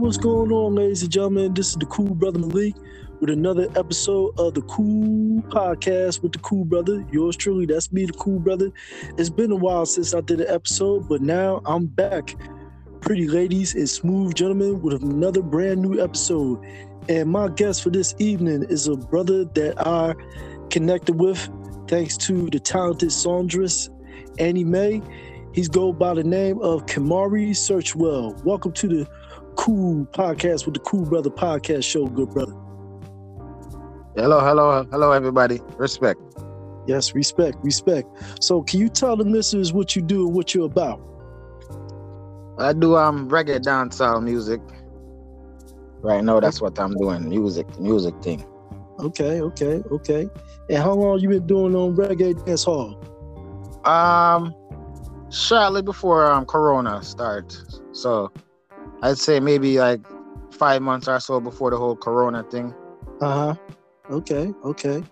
what's going on, ladies and gentlemen? This is the Cool Brother Malik with another episode of the Cool Podcast with the Cool Brother. Yours truly, that's me, the Cool Brother. It's been a while since I did an episode, but now I'm back. Pretty ladies and smooth gentlemen with another brand new episode. And my guest for this evening is a brother that I connected with thanks to the talented songstress Annie Mae. He's go by the name of Kimari Searchwell. Welcome to the Cool Podcast with the Cool Brother Podcast Show, good brother. Hello, hello, hello, everybody. Respect. Yes, respect, respect. So, can you tell the listeners what you do and what you're about? I do um reggae dancehall music. Right now, that's what I'm doing. Music, music thing. Okay, okay, okay. And how long you been doing on reggae dancehall? Um, shortly before um Corona start. So, I'd say maybe like five months or so before the whole Corona thing. Uh huh. Okay, okay.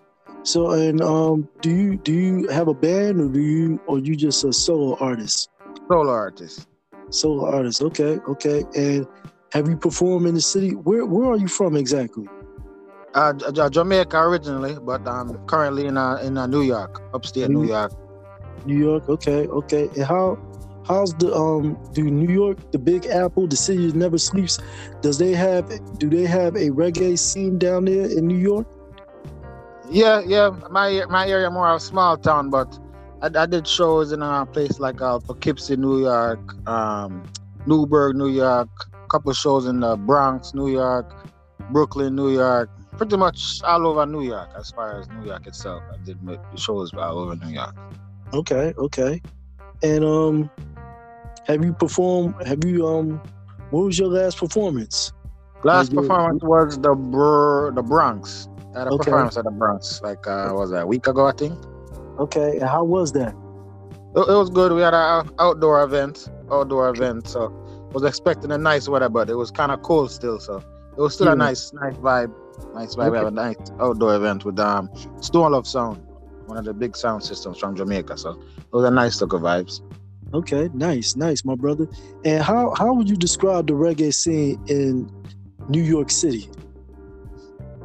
So, and um, do you do you have a band or do you or you just a solo artist? Solo artist. Solo artist. Okay, okay. And have you performed in the city? Where where are you from exactly? Uh, Jamaica originally, but I'm currently in uh, in uh, New York, upstate New York. New York. Okay, okay. And how how's the um do New York, the Big Apple, the city that never sleeps? Does they have do they have a reggae scene down there in New York? Yeah, yeah. My my area more of a small town, but I, I did shows in a place like uh, Poughkeepsie, New York, um, Newburgh, New York. A Couple shows in the Bronx, New York, Brooklyn, New York. Pretty much all over New York, as far as New York itself. I did make shows all over New York. Okay, okay. And um, have you performed? Have you um, what was your last performance? Last you- performance was the Br- the Bronx. I had a Okay. performance at the Bronx, like uh, was that a week ago, I think. Okay, and how was that? It, it was good. We had an outdoor event, outdoor event. So was expecting a nice weather, but it was kind of cold still. So it was still Yeah. a nice, nice vibe. Nice vibe. We have a nice outdoor event with um Stone Love Sound, one of the big sound systems from Jamaica. So it was a nice look of vibes. Okay, nice, nice, my brother. And how how would you describe the reggae scene in New York City?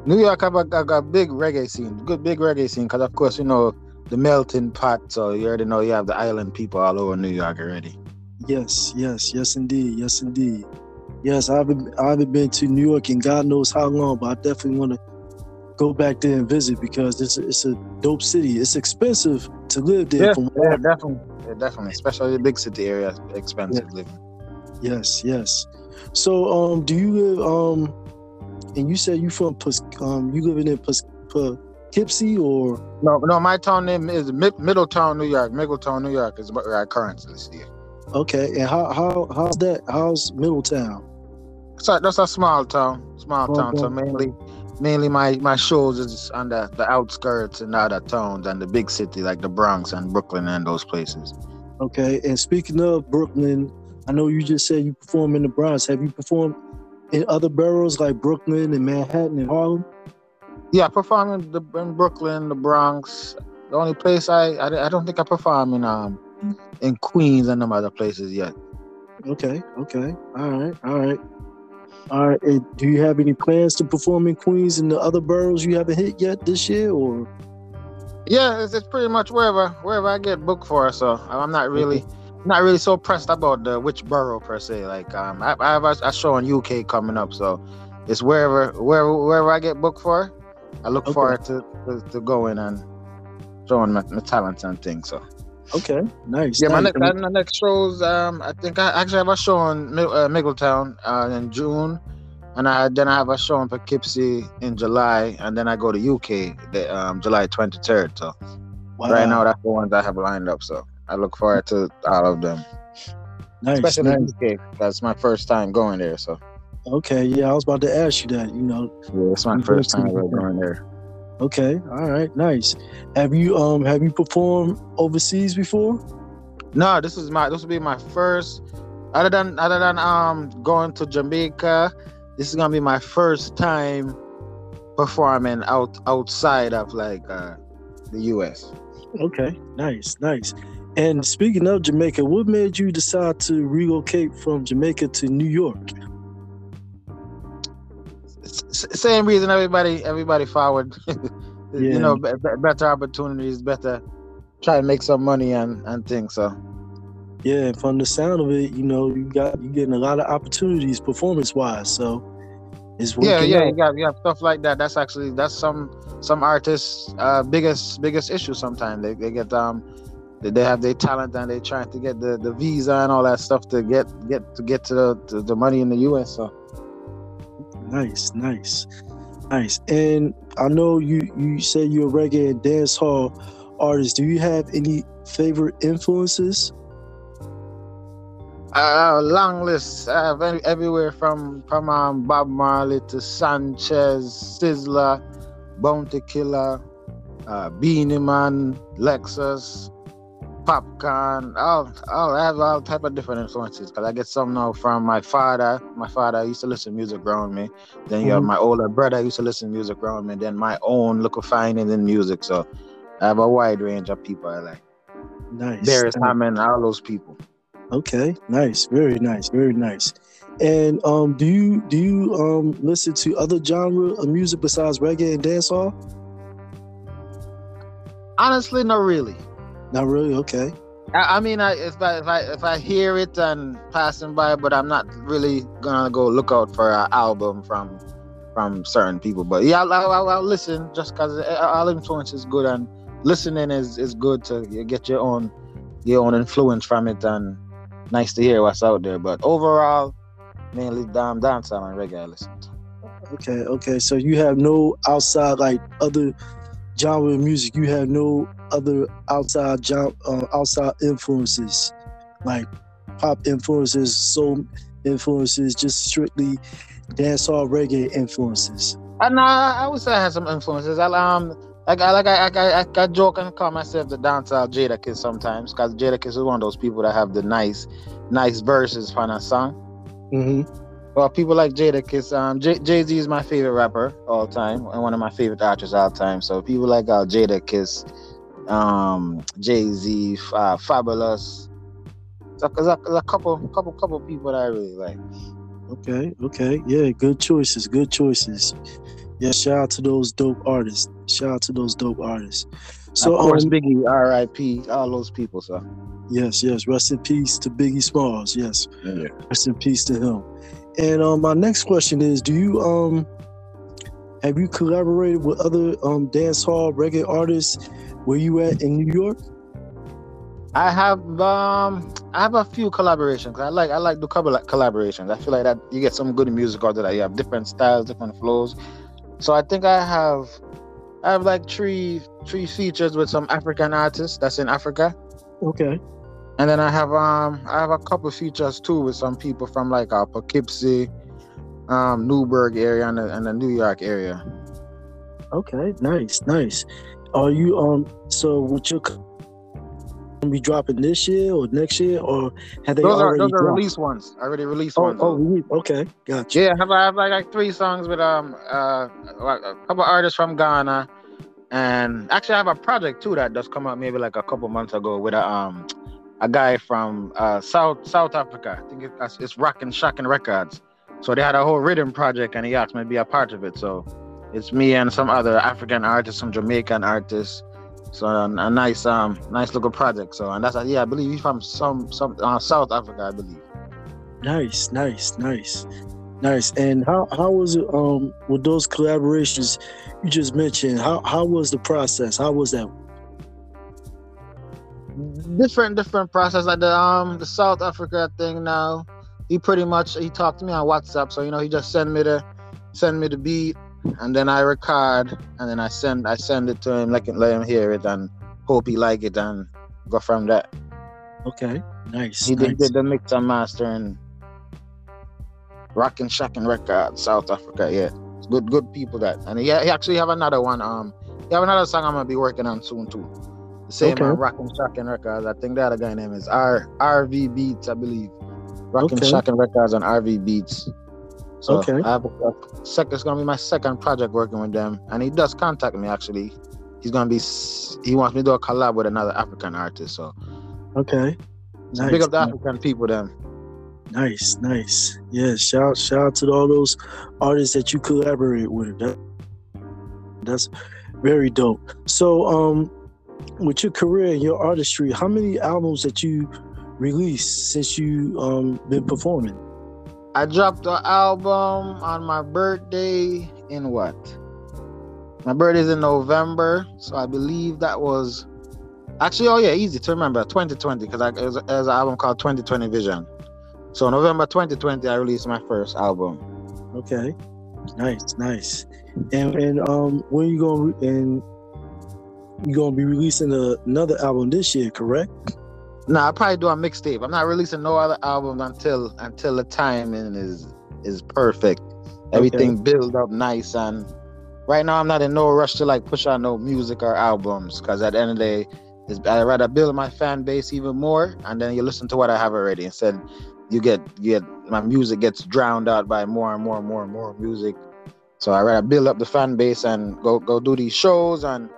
New York have a, a, a big reggae scene, good big reggae scene, because of course you know the melting pot. So you already know you have the island people all over New York already. Yes, yes, yes, indeed, yes, indeed. Yes, I haven't I haven't been to New York in God knows how long, but I definitely want to go back there and visit because it's a, it's a dope city. It's expensive to live there. Yeah, yeah, definitely, definitely, especially big city areas, expensive living. Yes, yes. So, um, do you live um, and you said you from um, you living in Pus- Poughkeepsie or No, no, my town name is Mid- Middletown, New York. Middletown, New York is where I currently see. okay? And how how how's that? How's Middletown? So that's a small town, small Small town. So mainly, mainly my my shows is on the, the outskirts and other towns and the big city like the Bronx and Brooklyn and those places. Okay. And speaking of Brooklyn, I know you just said you perform in the Bronx. Have you performed in other boroughs like Brooklyn and Manhattan and Harlem? Yeah, performing the in Brooklyn, the Bronx. The only place I I, I don't think I perform in um in Queens and them other places yet. Okay. Okay. All right. All right. All right. And do you have any plans to perform in Queens and the other boroughs you haven't hit yet this year, or? Yeah, it's, it's pretty much wherever wherever I get booked for. So I'm not really not really so pressed about the which borough per se. Like um, I, I have a, a show in UK coming up, so it's wherever wherever wherever I get booked for. I look Okay. forward to, to to going and showing my, my talents and things. So Okay. Nice. yeah, my nice. next my next shows. Um, I think I actually have a show in uh, Middletown uh, in June. And I, then I have a show in Poughkeepsie in July, and then I go to UK the, um, July 23rd. So Wow. right now that's the ones I have lined up. So I look forward to all of them, nice. especially nice. UK. That's my first time going there. So Okay. Yeah, I was about to ask you that. You know. yeah, it's my first time going there. Okay. All right. Nice. Have you um have you performed overseas before? No, this is my this will be my first. Other than other than um going to Jamaica, this is gonna be my first time performing out outside of like uh the U.S. Okay. Nice. Nice. And speaking of Jamaica, what made you decide to relocate from Jamaica to New York? Same reason everybody everybody forward. yeah. You know, b- better opportunities, better try to make some money and and things. So. Yeah, from the sound of it, you know, you got you getting a lot of opportunities performance wise. So it's yeah, yeah, out. you got you got stuff like that. That's actually that's some some artists' uh, biggest biggest issue. Sometimes they, they get um they have their talent and they trying to get the, the visa and all that stuff to get get to get to the, to the money in the U.S. So nice, nice, nice. And I know you you say you're a reggae and dance hall artist. Do you have any favorite influences? Uh, long list. I have any, everywhere from from um, Bob Marley to Sanchez, Sizzla, Bounty Killer, uh, Beenie Man, Lexxus, Popcaan. All, all I have all type of different influences because I get some now from my father. My father used to listen to music growing me. Then you mm-hmm. have my older brother used to listen to music growing me. Then my own local findings in music. So I have a wide range of people I like. Nice. Beres Hammond, all those people. Okay, nice, very nice, very nice. And um, do you do you um listen to other genre of music besides reggae and dancehall? Honestly, not really. Not really. Okay. I, I mean, I, if I if I if I hear it and passing by, but I'm not really gonna go look out for an album from from certain people. But yeah, I'll, I'll, I'll listen just because uh, all influence is good and listening is is good to get your own your own influence from it and nice to hear what's out there. But overall, mainly damn dancehall and reggae I listen to. Okay, okay. So you have no outside like other genre of music. You have no other outside job, uh, outside influences, like pop influences, soul influences, just strictly dancehall reggae influences. And uh, I would say I had some influences. I um. Like I like I I, I, I joke and call myself the dancehall Jadakiss sometimes because Jadakiss is one of those people that have the nice, nice verses for a song. Mm-hmm. Well, people like Jadakiss. Um, Jay Z is my favorite rapper all time and one of my favorite artists all time. So people like uh, Jadakiss, um, Jay Z, uh, Fabolous. So there's a, there's a couple, couple, couple people that I really like. Okay, okay, yeah, good choices, good choices. Yeah, shout out to those dope artists. Shout out to those dope artists. So, of course, um, Biggie, R.I.P. All those people. sir. yes, yes, rest in peace to Biggie Smalls. Yes, yeah. rest in peace to him. And um, my next question is: Do you um have you collaborated with other um dance hall reggae artists? Where you at in New York? I have um I have a few collaborations. I like I like the couple of collaborations. I feel like that you get some good music out of that. You have different styles, different flows. So I think I have I have like three three features with some African artists that's in Africa. Okay. And then I have um I have a couple features too with some people from like uh, Poughkeepsie, um, Newburgh area and the, and the New York area. Okay, nice, nice. Are you um so would you be dropping this year or next year or have they those already are those dropped? are released ones. I already released oh, ones. Oh, okay, gotcha. Yeah, I have, I have like, like three songs with um uh a couple artists from Ghana, and actually I have a project too that just come out maybe like a couple months ago with a um a guy from uh, South South Africa. I think it's, it's Rockin' Shocking Records. So they had a whole rhythm project, and he asked me to be a part of it. So it's me and some other African artists, some Jamaican artists. So a, a nice, um, nice little project. So and that's yeah, I believe he's from some some uh, South Africa, I believe. Nice, nice, nice, nice. And how how was it um with those collaborations you just mentioned? How how was the process? How was that? different different process like the um the South Africa thing now. He pretty much he talked to me on WhatsApp, so you know he just sent me the send me the beat and then I record and then I send I send it to him like let him hear it and hope he like it and go from that. Okay, nice. He nice. did, did the mix and master and Rockin' Shocking Record, South Africa, yeah. Good good people that. And he, he actually have another one, um he have another song I'm gonna be working on soon too. The same okay. on Rockin' Shocking Records. I think the other guy name is R RV Beats, I believe. Rockin' okay. Shocking Records on RV Beats. So okay. I have a. It's gonna be my second project working with them, and he does contact me actually. He's gonna be. He wants me to do a collab with another African artist. So. Okay. Nice. Big up the African people, then. Nice, nice. Yeah, shout shout out to all those artists that you collaborate with. That, that's very dope. So, um, with your career and your artistry, how many albums that you released since you um been performing? I dropped an album on my birthday in what? My birthday's in November, so I believe that was actually oh yeah, easy to remember 2020 because was, an album called 2020 Vision. So November 2020, I released my first album. Okay, nice, nice. And and um, when you gonna and you gonna be releasing a, another album this year, correct? No, nah, I'll probably do a mixtape. I'm not releasing no other album until until the timing is is perfect. Everything okay. build up nice and right now I'm not in no rush to like push out no music or albums because at the end of the day, I'd rather build my fan base even more and then you listen to what I have already instead you get you get my music gets drowned out by more and more and more and more music. So I rather build up the fan base and go go do these shows and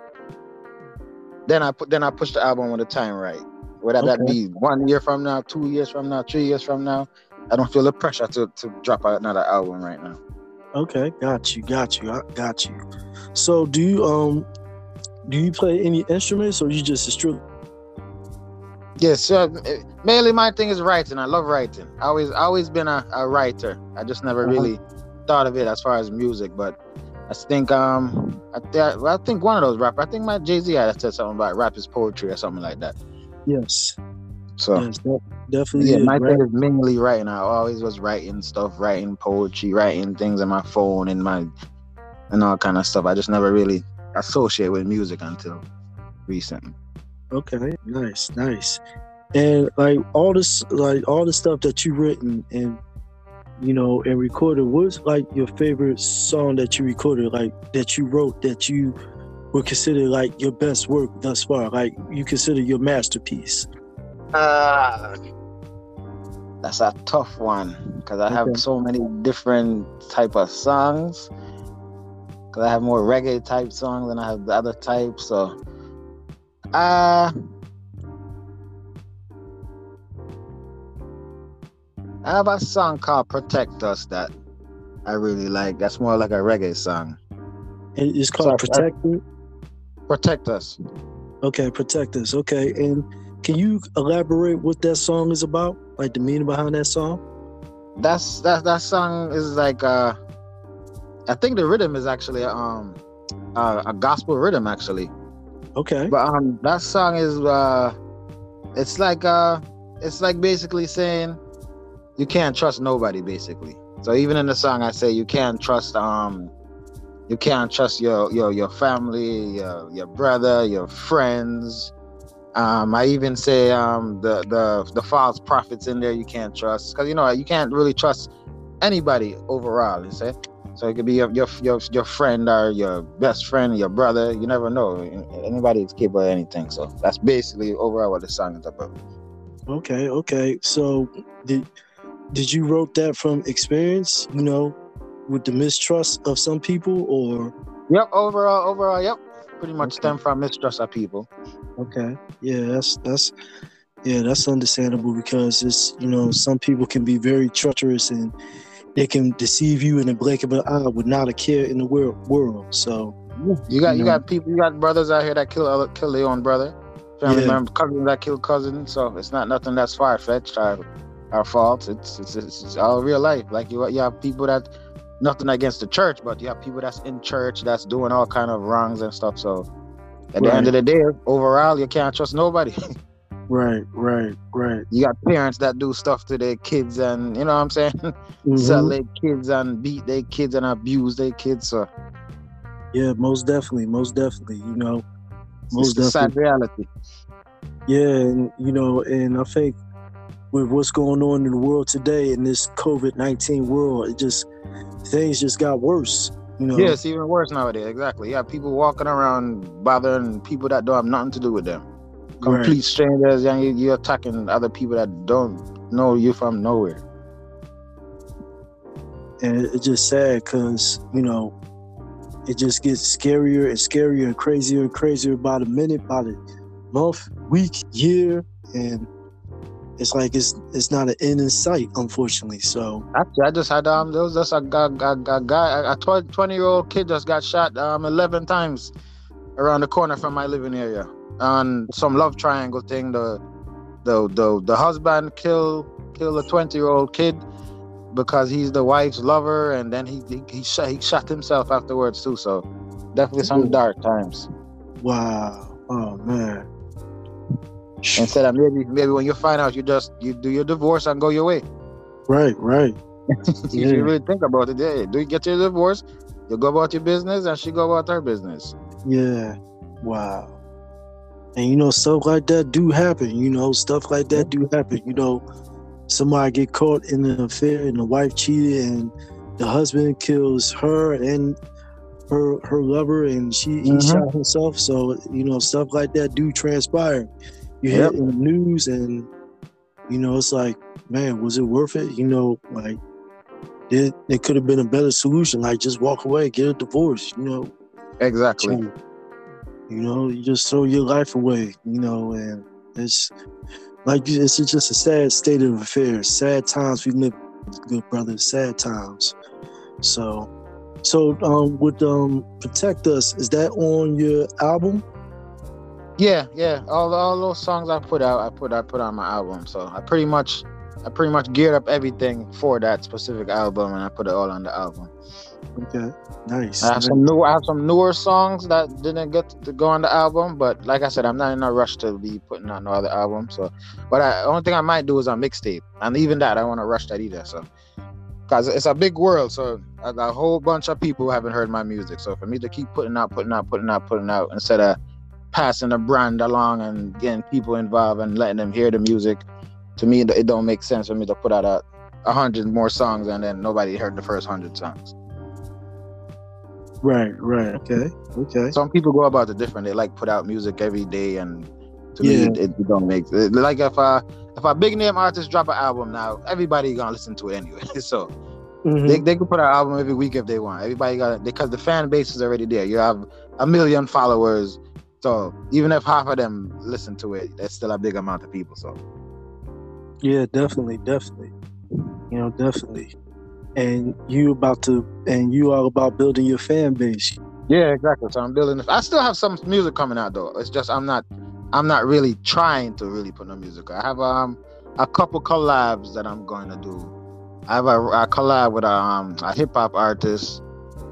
then I put then I push the album when the time right. Whether okay. that be one year from now, two years from now, three years from now, I don't feel the pressure to to drop another album right now. Okay, got you, got you, I got you. So do you um do you play any instruments or you just a strip? Yes, so mainly my thing is writing. I love writing. I always always been a, a writer. I just never uh-huh. really thought of it as far as music, but I think um I, th- I think one of those rappers. I think my Jay Z had said something about rap is poetry or something like that. Yes. So yes, definitely. Yeah, my thing is mainly writing. I always was writing stuff, writing poetry, writing things in my phone and my and all kind of stuff. I just never really associate with music until recently. Okay, nice, nice. And like all this, like all the stuff that you written and you know and recorded, what's like your favorite song that you recorded, like that you wrote that you would consider like your best work thus far, like you consider your masterpiece? Uh, that's a tough one because I have so many different type of songs. Cause I have more reggae type songs than I have the other types. So, uh, I have a song called "Protect Us" that I really like. That's more like a reggae song. It's called so "Protect." Protect us. Okay, protect us. Okay, and can you elaborate what that song is about? Like the meaning behind that song? That's that that song is like uh I think the rhythm is actually um uh, a gospel rhythm actually. Okay. But um that song is uh it's like uh it's like basically saying you can't trust nobody basically. So even in the song I say you can't trust um you can't trust your your your family, your your brother, your friends, um, I even say um, the the the false prophets in there you can't trust because you know you can't really trust anybody overall. You say so it could be your your your, your friend or your best friend, your brother. You never know. Anybody is capable of anything. So that's basically overall what the song is about. Okay, okay. So did did you wrote that from experience? You know, with the mistrust of some people, or yep. Overall, overall, yep. Pretty much okay. stem from mistrust of people. Okay. Yeah, that's that's yeah, that's understandable because it's you know some people can be very treacherous and they can deceive you in a blink of an eye with not a care in the world. world. So you got you, know. got people, you got brothers out here that kill other, kill their own brother, family yeah. members, cousins that kill cousins. So it's not nothing that's far fetched. Our, our fault. It's, it's it's, it's all real life. Like you you have people that nothing against the church, but you have people that's in church that's doing all kind of wrongs and stuff. So at right. the end of the day, overall, you can't trust nobody. right, right, right. You got parents that do stuff to their kids, and you know what I'm saying, mm-hmm. sell their kids and beat their kids and abuse their kids. So, yeah, most definitely, most definitely. You know, most it's definitely. sad reality. Yeah, and you know, and I think with what's going on in the world today in this COVID nineteen world, it just things just got worse. You know? Yeah, it's even worse nowadays. Exactly. Yeah, people walking around bothering people that don't have nothing to do with them. Complete right. strangers, and you're attacking other people that don't know you from nowhere. And it's just sad because you know it just gets scarier and scarier and crazier and crazier by the minute, by the month, week, year, and it's like it's it's not an end in sight, unfortunately. So actually, I just had um there was just a, a, a, a guy a 20 year old kid just got shot um 11 times around the corner from my living area on some love triangle thing. The the the the husband kill kill a 20 year old kid because he's the wife's lover, and then he he, he shot he shot himself afterwards too. So definitely some dark times. Wow. Oh man. Instead of maybe maybe when you find out, you just you do your divorce and go your way. Right. Right. if yeah. you really think about it, yeah, do you get your divorce? You go about your business, and she go about her business. Yeah. Wow. And you know, stuff like that do happen. You know, stuff like that do happen. You know, somebody get caught in an affair and the wife cheated and the husband kills her and her her lover and she mm-hmm. he shot himself. So, you know, stuff like that do transpire. You yep. in the news and you know, it's like, man, was it worth it? You know, like it, it could have been a better solution, like just walk away, get a divorce, you know. Exactly. So, you know, you just throw your life away, you know, and it's like it's just a sad state of affairs. Sad times we live, good brother. Sad times. So, so um, with um, protect us, is that on your album? Yeah, yeah. All all those songs I put out, I put I put on my album. So I pretty much I pretty much geared up everything for that specific album, and I put it all on the album. Okay, nice. I have some new, I have some newer songs that didn't get to go on the album, but like I said, I'm not in a rush to be putting out no other album. So, but I, the only thing I might do is a mixtape, and even that I don't want to rush that either. So, because it's a big world, so a, a, whole bunch of people haven't heard my music. So for me to keep putting out, putting out, putting out, putting out, instead of passing the brand along and getting people involved and letting them hear the music, to me it don't make sense for me to put out a, a hundred more songs and then nobody heard the first hundred songs. Right, right, okay, okay. Some people go about it different. They like put out music every day, and to yeah. me, it, it, don't make it, like if a if a big name artist drop an album now, everybody gonna listen to it anyway. so mm-hmm. they they can put out an album every week if they want. Everybody got because the fan base is already there. You have a million followers, so even if half of them listen to it, that's still a big amount of people. So yeah, definitely, definitely, you know, definitely and you about to and you are about building your fan base. Yeah, exactly. So I'm building. I still have some music coming out though. It's just I'm not I'm not really trying to really put no music. I have um a couple collabs that I'm going to do. I have a, a collab with a, um, a hip hop artist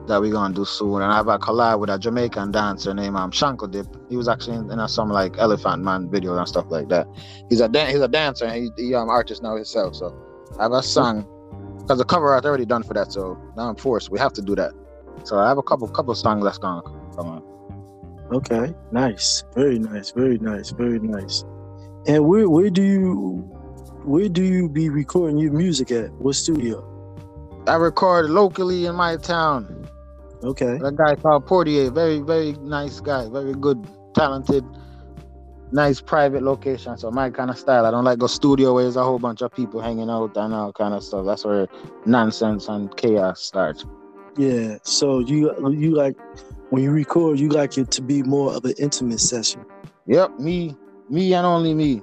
that we're gonna do soon, and I have a collab with a Jamaican dancer named um, Shanko Dip. He was actually in, in some like Elephant Man video and stuff like that. He's a dan- he's a dancer and he, he um artist now himself. So I have a song because the cover art already done for that. So now I'm forced. We have to do that. So I have a couple couple songs that's gonna come on. Okay, nice, very nice, very nice, very nice. And where where do you where do you be recording your music at? What studio? I record locally in my town. Okay. A guy called Portier, very very nice guy, very good, talented nice private location. So my kind of style. I don't like go studio where there's a whole bunch of people hanging out and all kind of stuff. That's where nonsense and chaos starts. Yeah. So you you like when you record, you like it to be more of an intimate session. Yep. Me, me and only me.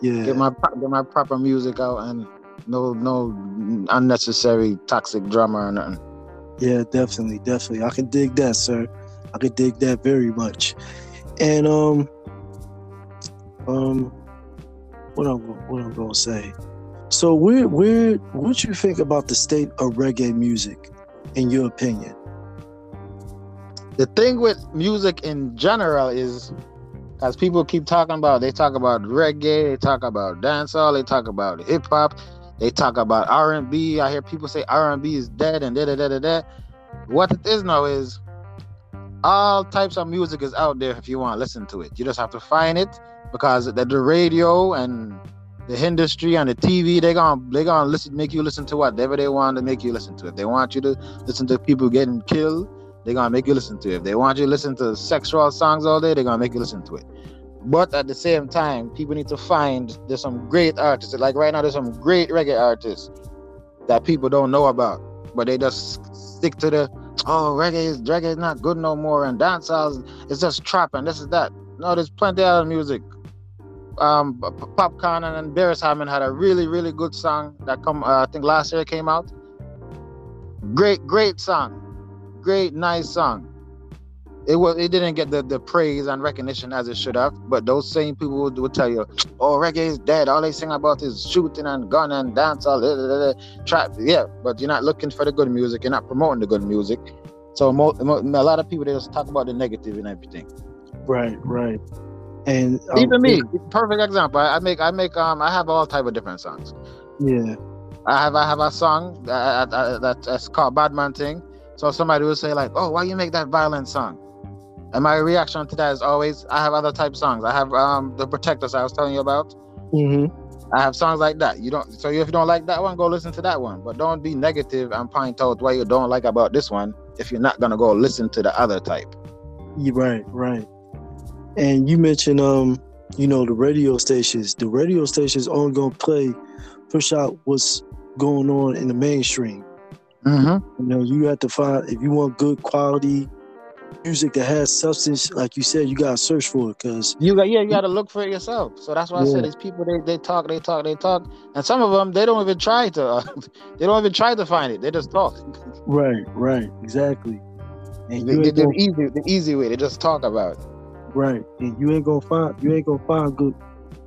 Yeah. Get my get my proper music out and no no unnecessary toxic drama or nothing. Yeah, definitely, definitely. I can dig that, sir. I can dig that very much. And um um, what I'm what I'm gonna say. So where where what you think about the state of reggae music, in your opinion? The thing with music in general is, as people keep talking about, they talk about reggae, they talk about dancehall, they talk about hip hop, they talk about R and B. I hear people say R and B is dead and da da da da da. What it is now is all types of music is out there if you want to listen to it. You just have to find it because the, the radio and the industry and the TV, they gonna they gonna listen, make you listen to whatever they want to make you listen to. If they want you to listen to people getting killed, they gonna make you listen to it. If they want you to listen to sexual songs all day, they gonna make you listen to it. But at the same time, people need to find there's some great artists. Like right now, there's some great reggae artists that people don't know about, but they just stick to the oh reggae is reggae is not good no more and dancehall is just trap and this is that. No, there's plenty of music um, Popcaan and Beres Hammond had a really, really good song that come. Uh, I think last year came out. Great, great song, great, nice song. It was. It didn't get the, the praise and recognition as it should have. But those same people would, would tell you, "Oh, reggae is dead. All they sing about is shooting and gun and dance, all the trap." Yeah, but you're not looking for the good music. You're not promoting the good music. So mo- mo- a lot of people they just talk about the negative and everything. Right, right. And um, even me, perfect example. I, I, make, I make, um, I have all type of different songs. Yeah. I have, I have a song that, that that's called "Bad Man Thing." So somebody will say like, "Oh, why you make that violent song?" And my reaction to that is always, I have other type of songs. I have um the Protect Us I was telling you about. Mm-hmm. I have songs like that. You don't. So if you don't like that one, go listen to that one. But don't be negative and point out what you don't like about this one if you're not gonna go listen to the other type. Right, right. And you mentioned um, you know, the radio stations. The radio stations only gonna play, push out what's going on in the mainstream. Mm-hmm. You know, you have to find if you want good quality music that has substance, like you said, you gotta search for it because you got yeah, you gotta look for it yourself. So that's why yeah. I said these people they, they talk, they talk, they talk, and some of them they don't even try to uh, they don't even try to find it. They just talk. Right, right, exactly. And they, they, the easy the easy way. They just talk about it. Right, and you ain't gonna find you ain't gonna find good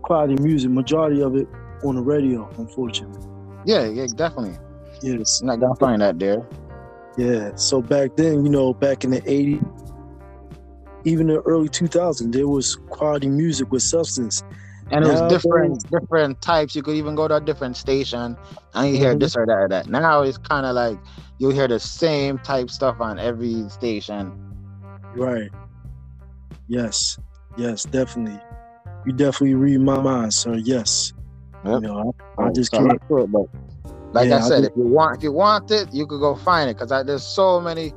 quality music. Majority of it on the radio, unfortunately. Yeah, yeah, definitely. Yes, You're not gonna find that there. Yeah. So back then, you know, back in the '80s, even the early 2000s, there was quality music with substance. And it was different, different types. You could even go to a different station and you hear mm-hmm. this or that or that. Now it's kind of like you hear the same type stuff on every station. Right. Yes. Yes, definitely. You definitely read my mind, sir. Yes. Yep. You know, I, I just can't. but like yeah, I said, I if you want, if you want it, you could go find it because there's so many.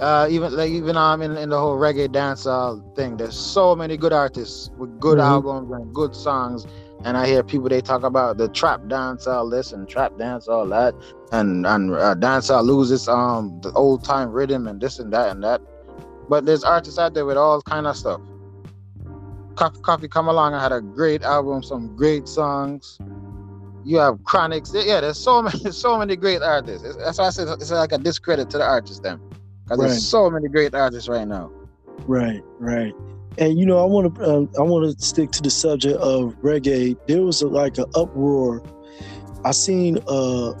Uh, even like even um in, in the whole reggae dancehall thing, there's so many good artists with good mm-hmm. albums and good songs. And I hear people they talk about the trap dancehall this and trap dancehall all that, and and uh, dancehall loses um the old time rhythm and this and that and that. But there's artists out there with all kind of stuff. Koffee, Koffee Come Along, I had a great album, some great songs you have Chronixx. Yeah, there's so many, so many great artists. That's why I said it's like a discredit to the artists, then, because right. there's so many great artists right now. Right, right. And you know, I want to, um, I want to stick to the subject of reggae. There was a, like an uproar. I seen a,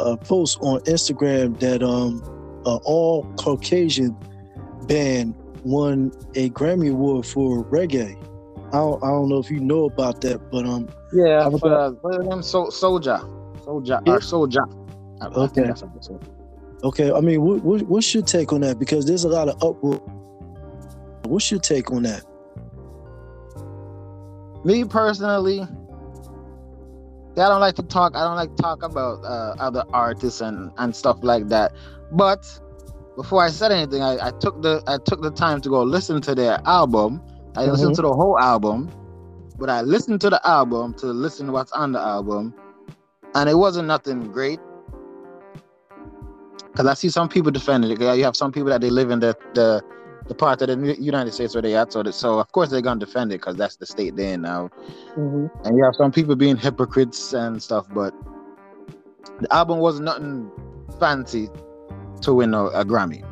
a post on Instagram that um, all Caucasian band won a Grammy Award for reggae. I don't, I don't know if you know about that, but um, yeah, for uh, what so, SOJA, SOJA, yeah. or SOJA. Okay. Okay. I mean, what, what, what's your take on that? Because there's a lot of uproar. What's your take on that? Me personally, I don't like to talk. I don't like to talk about uh, other artists and and stuff like that. But before I said anything, I, I took the I took the time to go listen to their album I mm-hmm. listened to the whole album, but I listened to the album to listen to what's on the album, and it wasn't nothing great. Because I see some people defending it. You have some people that they live in the the, the part of the United States where they at, so so of course they're gonna defend it because that's the state they're in now. Mm-hmm. And you have some people being hypocrites and stuff, but the album was nothing fancy to win a, a Grammy.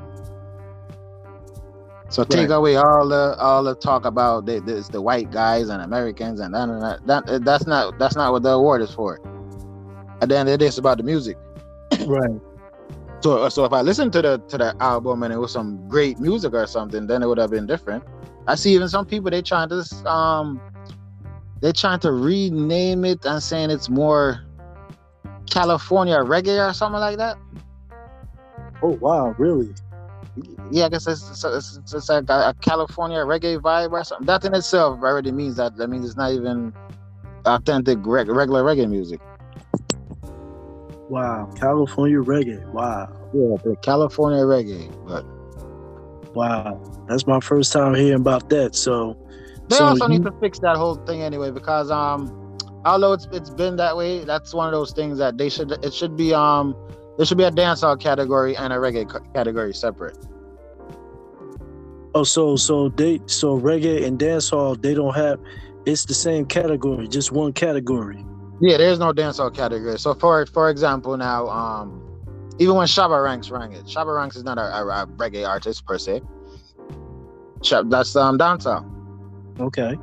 So take away all the all the talk about the, this, the white guys and Americans and that, and that, that that's not that's not what the award is for. At the end of the day, it's about the music. Right. So so if I listened to the to the album and it was some great music or something, then it would have been different. I see even some people they trying to um they're trying to rename it and saying it's more California reggae or something like that. Oh wow, really? Yeah, I guess it's, it's, it's, it's like a, a, California reggae vibe or something. That in itself already means that. That means it's not even authentic reg- regular reggae music. Wow, California reggae. Wow. Yeah, the California reggae. But wow, that's my first time hearing about that. So they so also you... need to fix that whole thing anyway because um, although it's it's been that way, that's one of those things that they should it should be um there should be a dancehall category and a reggae category separate. Oh, so so they so reggae and dancehall they don't have it's the same category, just one category. Yeah, there's no dancehall category. So for for example, now um, even when Shabba Ranks rang it, Shabba Ranks is not a, a, a reggae artist per se. Shab, that's um dancehall. Okay.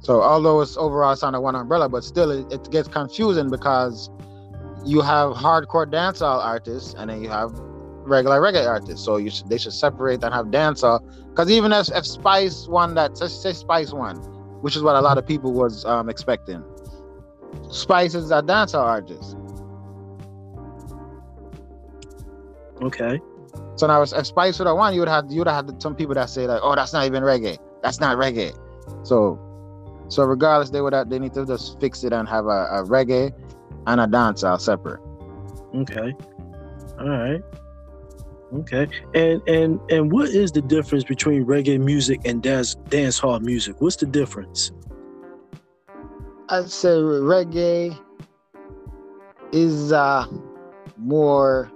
So although it's overall it's under one umbrella, but still it, it gets confusing because you have hardcore dancehall artists and then you have regular reggae artists. So you should, they should separate and have dancehall. Because even if, if Spice won that, say Spice won, which is what a lot of people was um, expecting. Spice is a dancehall artist. Okay. So now, if Spice would have won, you would have you would have had some people that say like, "Oh, that's not even reggae. That's not reggae." So, so regardless, they would have, they need to just fix it and have a, a reggae and a dancehall separate. Okay. All right. Okay. And and and what is the difference between reggae music and dance dance hall music? What's the difference? I'd say reggae is uh more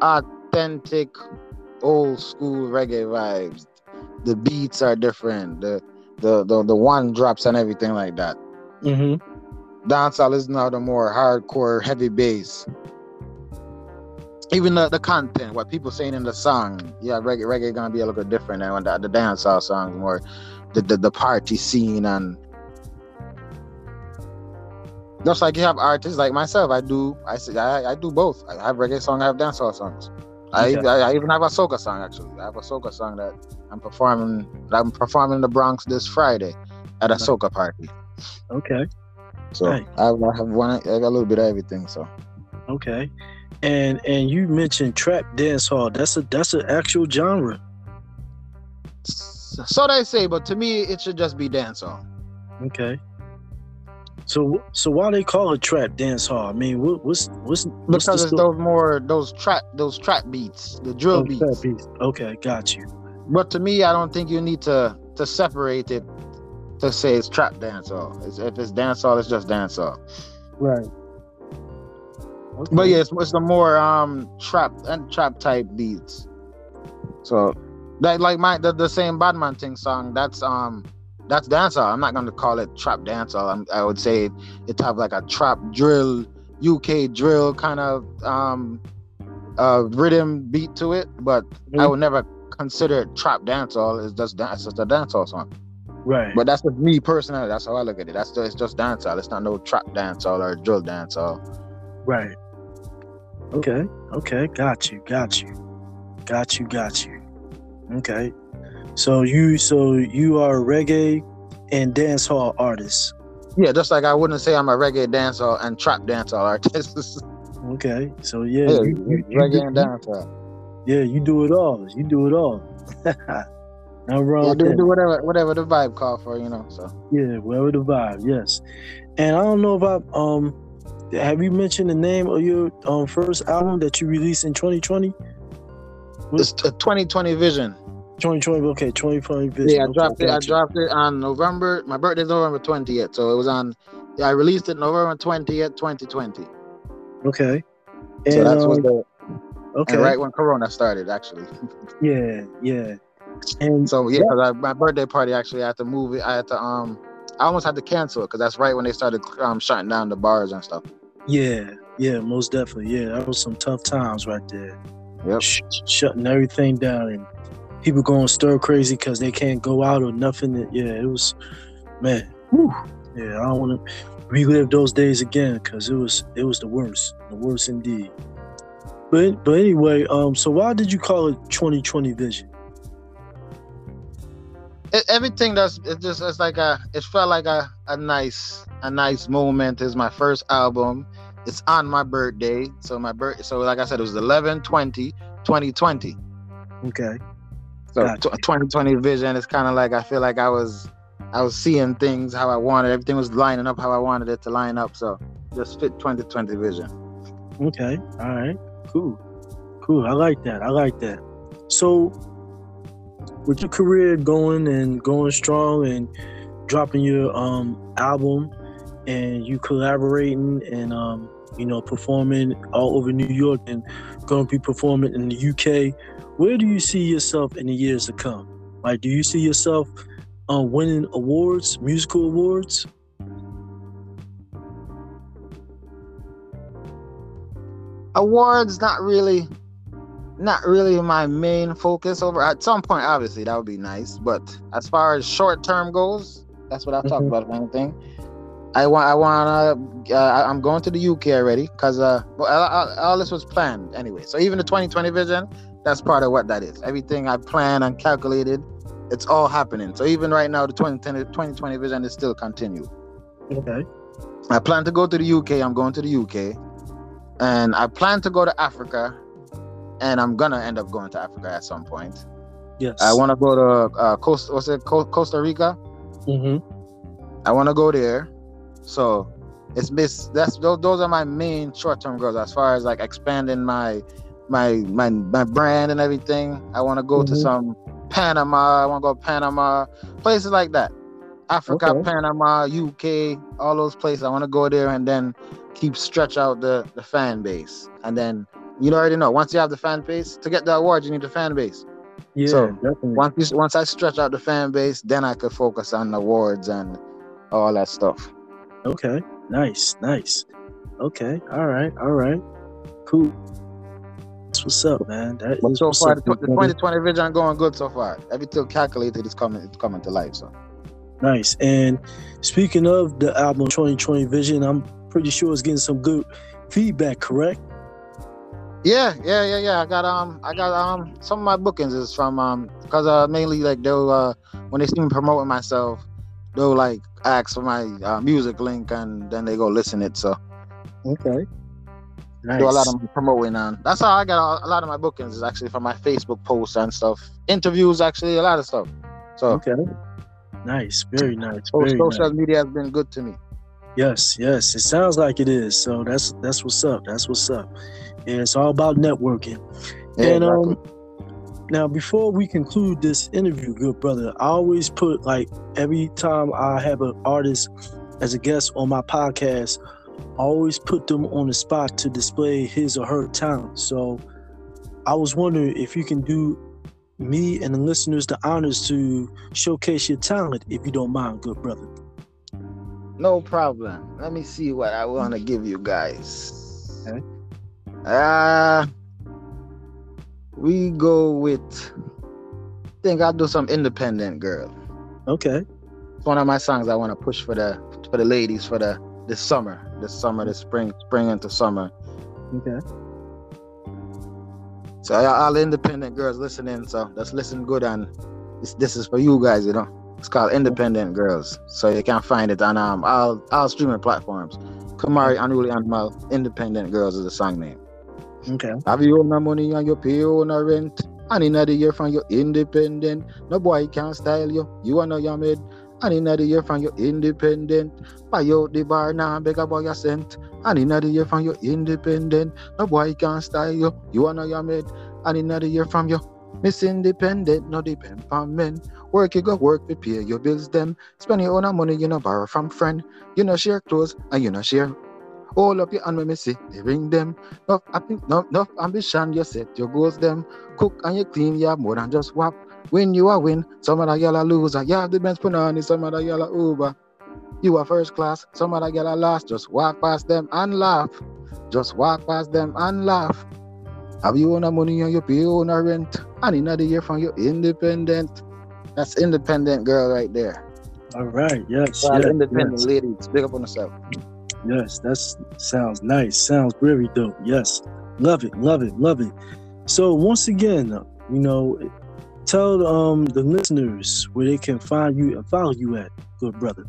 authentic old school reggae vibes. The beats are different. The the the, the one drops and everything like that. Mm-hmm. Dancehall is now the more hardcore heavy bass even the, the content, what people saying in the song, yeah, reggae reggae gonna be a little bit different than when the, the dancehall songs more the, the the party scene and just like you have artists like myself, I do I say I, I do both. I have reggae song, I have dancehall songs. I, I, I even have a soca song actually. I have a soca song that I'm performing. I'm performing in the Bronx this Friday at a soca party. Okay. So I, I have one. I got a little bit of everything. So. Okay and and you mentioned trap dance hall. That's a that's an actual genre. So they say, but to me, it should just be dance hall. Okay. So so why they call it trap dance hall? I mean, what, what's what's, what's because it's those more those trap those trap beats, the drill oh, beats. beats. Okay, got you. But to me, I don't think you need to to separate it to say it's trap dance hall. if it's dance hall, it's just dance hall. Right. Okay. But yeah, it's, it's the more um trap and trap type beats. So that like my the, the same Badman thing song. That's um that's dancehall. I'm not gonna call it trap dancehall. I'm, I would say it have like a trap drill, UK drill kind of um uh rhythm beat to it. But mm-hmm. I would never consider it trap dancehall. It's just dance. It's just a dancehall song. Right. But that's just me personally. That's how I look at it. That's just, it's just dancehall. It's not no trap dancehall or drill dancehall. Right. Okay. Okay. Got you. Got you. Got you. Got you. Okay. So you so you are a reggae and dancehall artist. Yeah, just like I wouldn't say I'm a reggae dancehall and trap dancehall artist. okay. So yeah, yeah you, you, reggae you, and dancehall. Yeah, you do it all. You do it all. Wrong. Yeah, do, do whatever whatever the vibe call for, you know. So yeah, whatever the vibe, yes. And I don't know if I um have you mentioned the name of your um, first album that you released in 2020? It's a 2020 Vision. 2020, okay, 2020 Vision. Yeah, I dropped it. I dropped it on November. My birthday's November 20th, so it was on. Yeah, I released it November 20th, 2020. Okay. And, so that's um, what the. Okay. right when Corona started, actually. yeah, yeah. And so yeah, yeah. I, my birthday party actually I had to move it. I had to um I almost had to cancel it because that's right when they started um, shutting down the bars and stuff. Yeah, yeah, most definitely. Yeah, that was some tough times right there. Yep. Sh- shutting everything down and people going stir crazy because they can't go out or nothing. Yeah, it was, man. Whew, yeah, I don't want to relive those days again because it was it was the worst, the worst indeed. But but anyway, um, so why did you call it 2020 Vision? Everything that's it just it's like a it felt like a, a nice a nice moment. Is my first album. It's on my birthday. So my birth so like i said it was 11 20 2020 okay. So gotcha. 2020 vision is kind of like i feel like i was i was seeing things how i wanted everything was lining up how i wanted it to line up. So just fit 2020 vision. Okay. All right. Cool. Cool. I like that. I like that. So with your career going and going strong and dropping your um, album and you collaborating and um, you know performing all over New York and going to be performing in the UK, where do you see yourself in the years to come? Like, do you see yourself uh, winning awards, musical awards? Awards, not really, not really my main focus. Over at some point, obviously that would be nice, but as far as short term goes, that's what I've talked Mhm. about. If anything, I want, I want to, uh, I'm going to the UK already because uh, well, all, all- all this was planned anyway. So even the 2020 vision, that's part of what that is. Everything I planned and calculated, it's all happening. So even right now, the 2020, 2020 vision is still continued. Okay. I plan to go to the UK. I'm going to the UK, and I plan to go to Africa, and I'm gonna end up going to Africa at some point. Yes. I want to go to uh, Costa, what's it, Co- Costa Rica. hmm I want to go there. So it's miss. That's those, those are my main short term goals as far as like expanding my my my my brand and everything. I want to go to Mhm. some Panama. I want to go to Panama, places like that. Africa, Okay. Panama, UK, all those places. I want to go there and then keep stretch out the the fan base. And then you already know once you have the fan base to get the award, you need the fan base. Yeah, So, definitely. Once you, once I stretch out the fan base, then I could focus on awards and all that stuff. Okay. Nice. Nice. Okay. All right. All right. Cool. That's what's up, man. That But so far, the, the 2020 vision going good so far. Everything calculated is coming, it's coming to life. So Nice. And speaking of the album 2020 Vision, I'm pretty sure it's getting some good feedback, correct? Yeah, yeah, yeah, yeah. I got um, I got um, some of my bookings is from um, because uh, mainly like they'll uh, when they see me promoting myself, they'll like ask for my uh, music link and then they go listen it. So Okay. Nice. do a lot of promoting and that's how I got a, a lot of my bookings is actually from my Facebook posts and stuff, interviews actually a lot of stuff. So Okay. Nice. Very nice. Very social nice. media has been good to me. Yes, yes. It sounds like it is. So that's that's what's up. That's what's up. And it's all about networking. Yeah, and exactly. um now before we conclude this interview, good brother, I always put like every time I have an artist as a guest on my podcast, I always put them on the spot to display his or her talent. So I was wondering if you can do me and the listeners the honors to showcase your talent if you don't mind, good brother. No problem. Let me see what I want to give you guys. Okay. Uh we go with think I'll do some independent girl. Okay. It's one of my songs I want to push for the for the ladies for the this summer. This summer, this spring, spring into summer. Okay. So all all independent girls listening, so let's listen good and this this is for you guys, you know. It's called Independent Girls. So you can find it on um all all streaming platforms. Kimari Unruly Animal Independent Girls is the song name. Okay. Have you own money and you pay own a rent? And in the year from your independent, no boy can style you. You are not your maid. And in the year from your independent, buy out the bar now beg about your cent. And in the year from your independent, no boy can style you. You are not your maid. And in the year from your Miss Independent, no depend on men. Work you go work, pay your bills them. Spend your own money, you know borrow from friend. You know share clothes and you know share. All up your hand when me see they ring them. Enough, I think, enough, enough ambition, you set your goals them. Cook and you clean, you have more than just wap. Win, you are win. Some of the yellow loser. You have the Benz Punani, some of the yellow Uber. You are first class, some of the yellow last. Just walk past them and laugh. Just walk past them and laugh. Have you own a money and you pay own a rent? And in the year from you independent. That's independent girl right there. All right. Yes. All yes, independent yes. ladies. Big up on yourself. Yes, that sounds nice. Sounds very dope. Yes, love it, love it, love it. So once again, you know, tell um the listeners where they can find you and follow you at, good brother.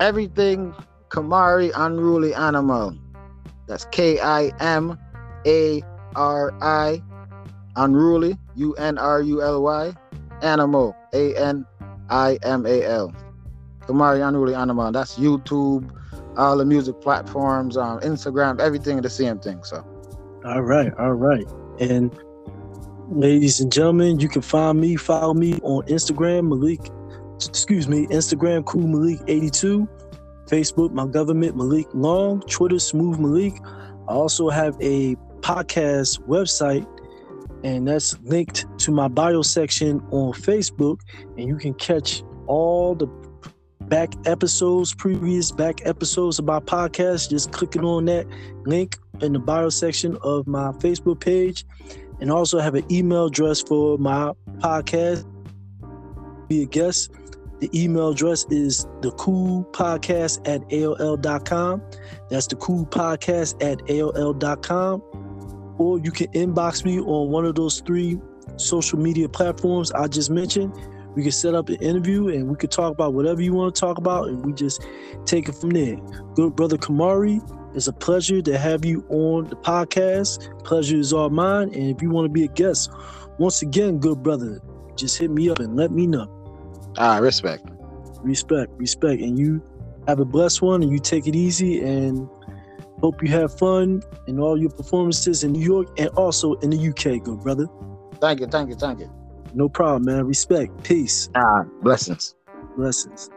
everything Kimari Unruly Animal. That's K I M A R I Unruly U N R U L Y Animal A N I M A L. Kimari Unruly Animal. That's YouTube, all the music platforms, um, Instagram, everything the same thing. So All right, all right. And ladies and gentlemen, you can find me, follow me on Instagram, Malik. Excuse me, Instagram, Cool Malik 82. Facebook, my government, Malik Long. Twitter, Smooth Malik. I also have a podcast website, and that's linked to my bio section on Facebook. And you can catch all the back episodes, previous back episodes of my podcast, just clicking on that link in the bio section of my Facebook page. And also have an email address for my podcast. Be a guest. The email address is the cool podcast at AOL.com. That's the cool podcast at AOL.com. Or you can inbox me on one of those three social media platforms I just mentioned. We can set up an interview and we could talk about whatever you want to talk about and we just take it from there. Good brother Kimari, it's a pleasure to have you on the podcast. Pleasure is all mine. And if you want to be a guest, once again, good brother, just hit me up and let me know. Ah, respect. Respect, respect. And you have a blessed one and you take it easy and hope you have fun in all your performances in New York and also in the UK, good brother. Thank you, thank you, thank you. No problem, man. Respect. Peace. Ah, blessings. Blessings.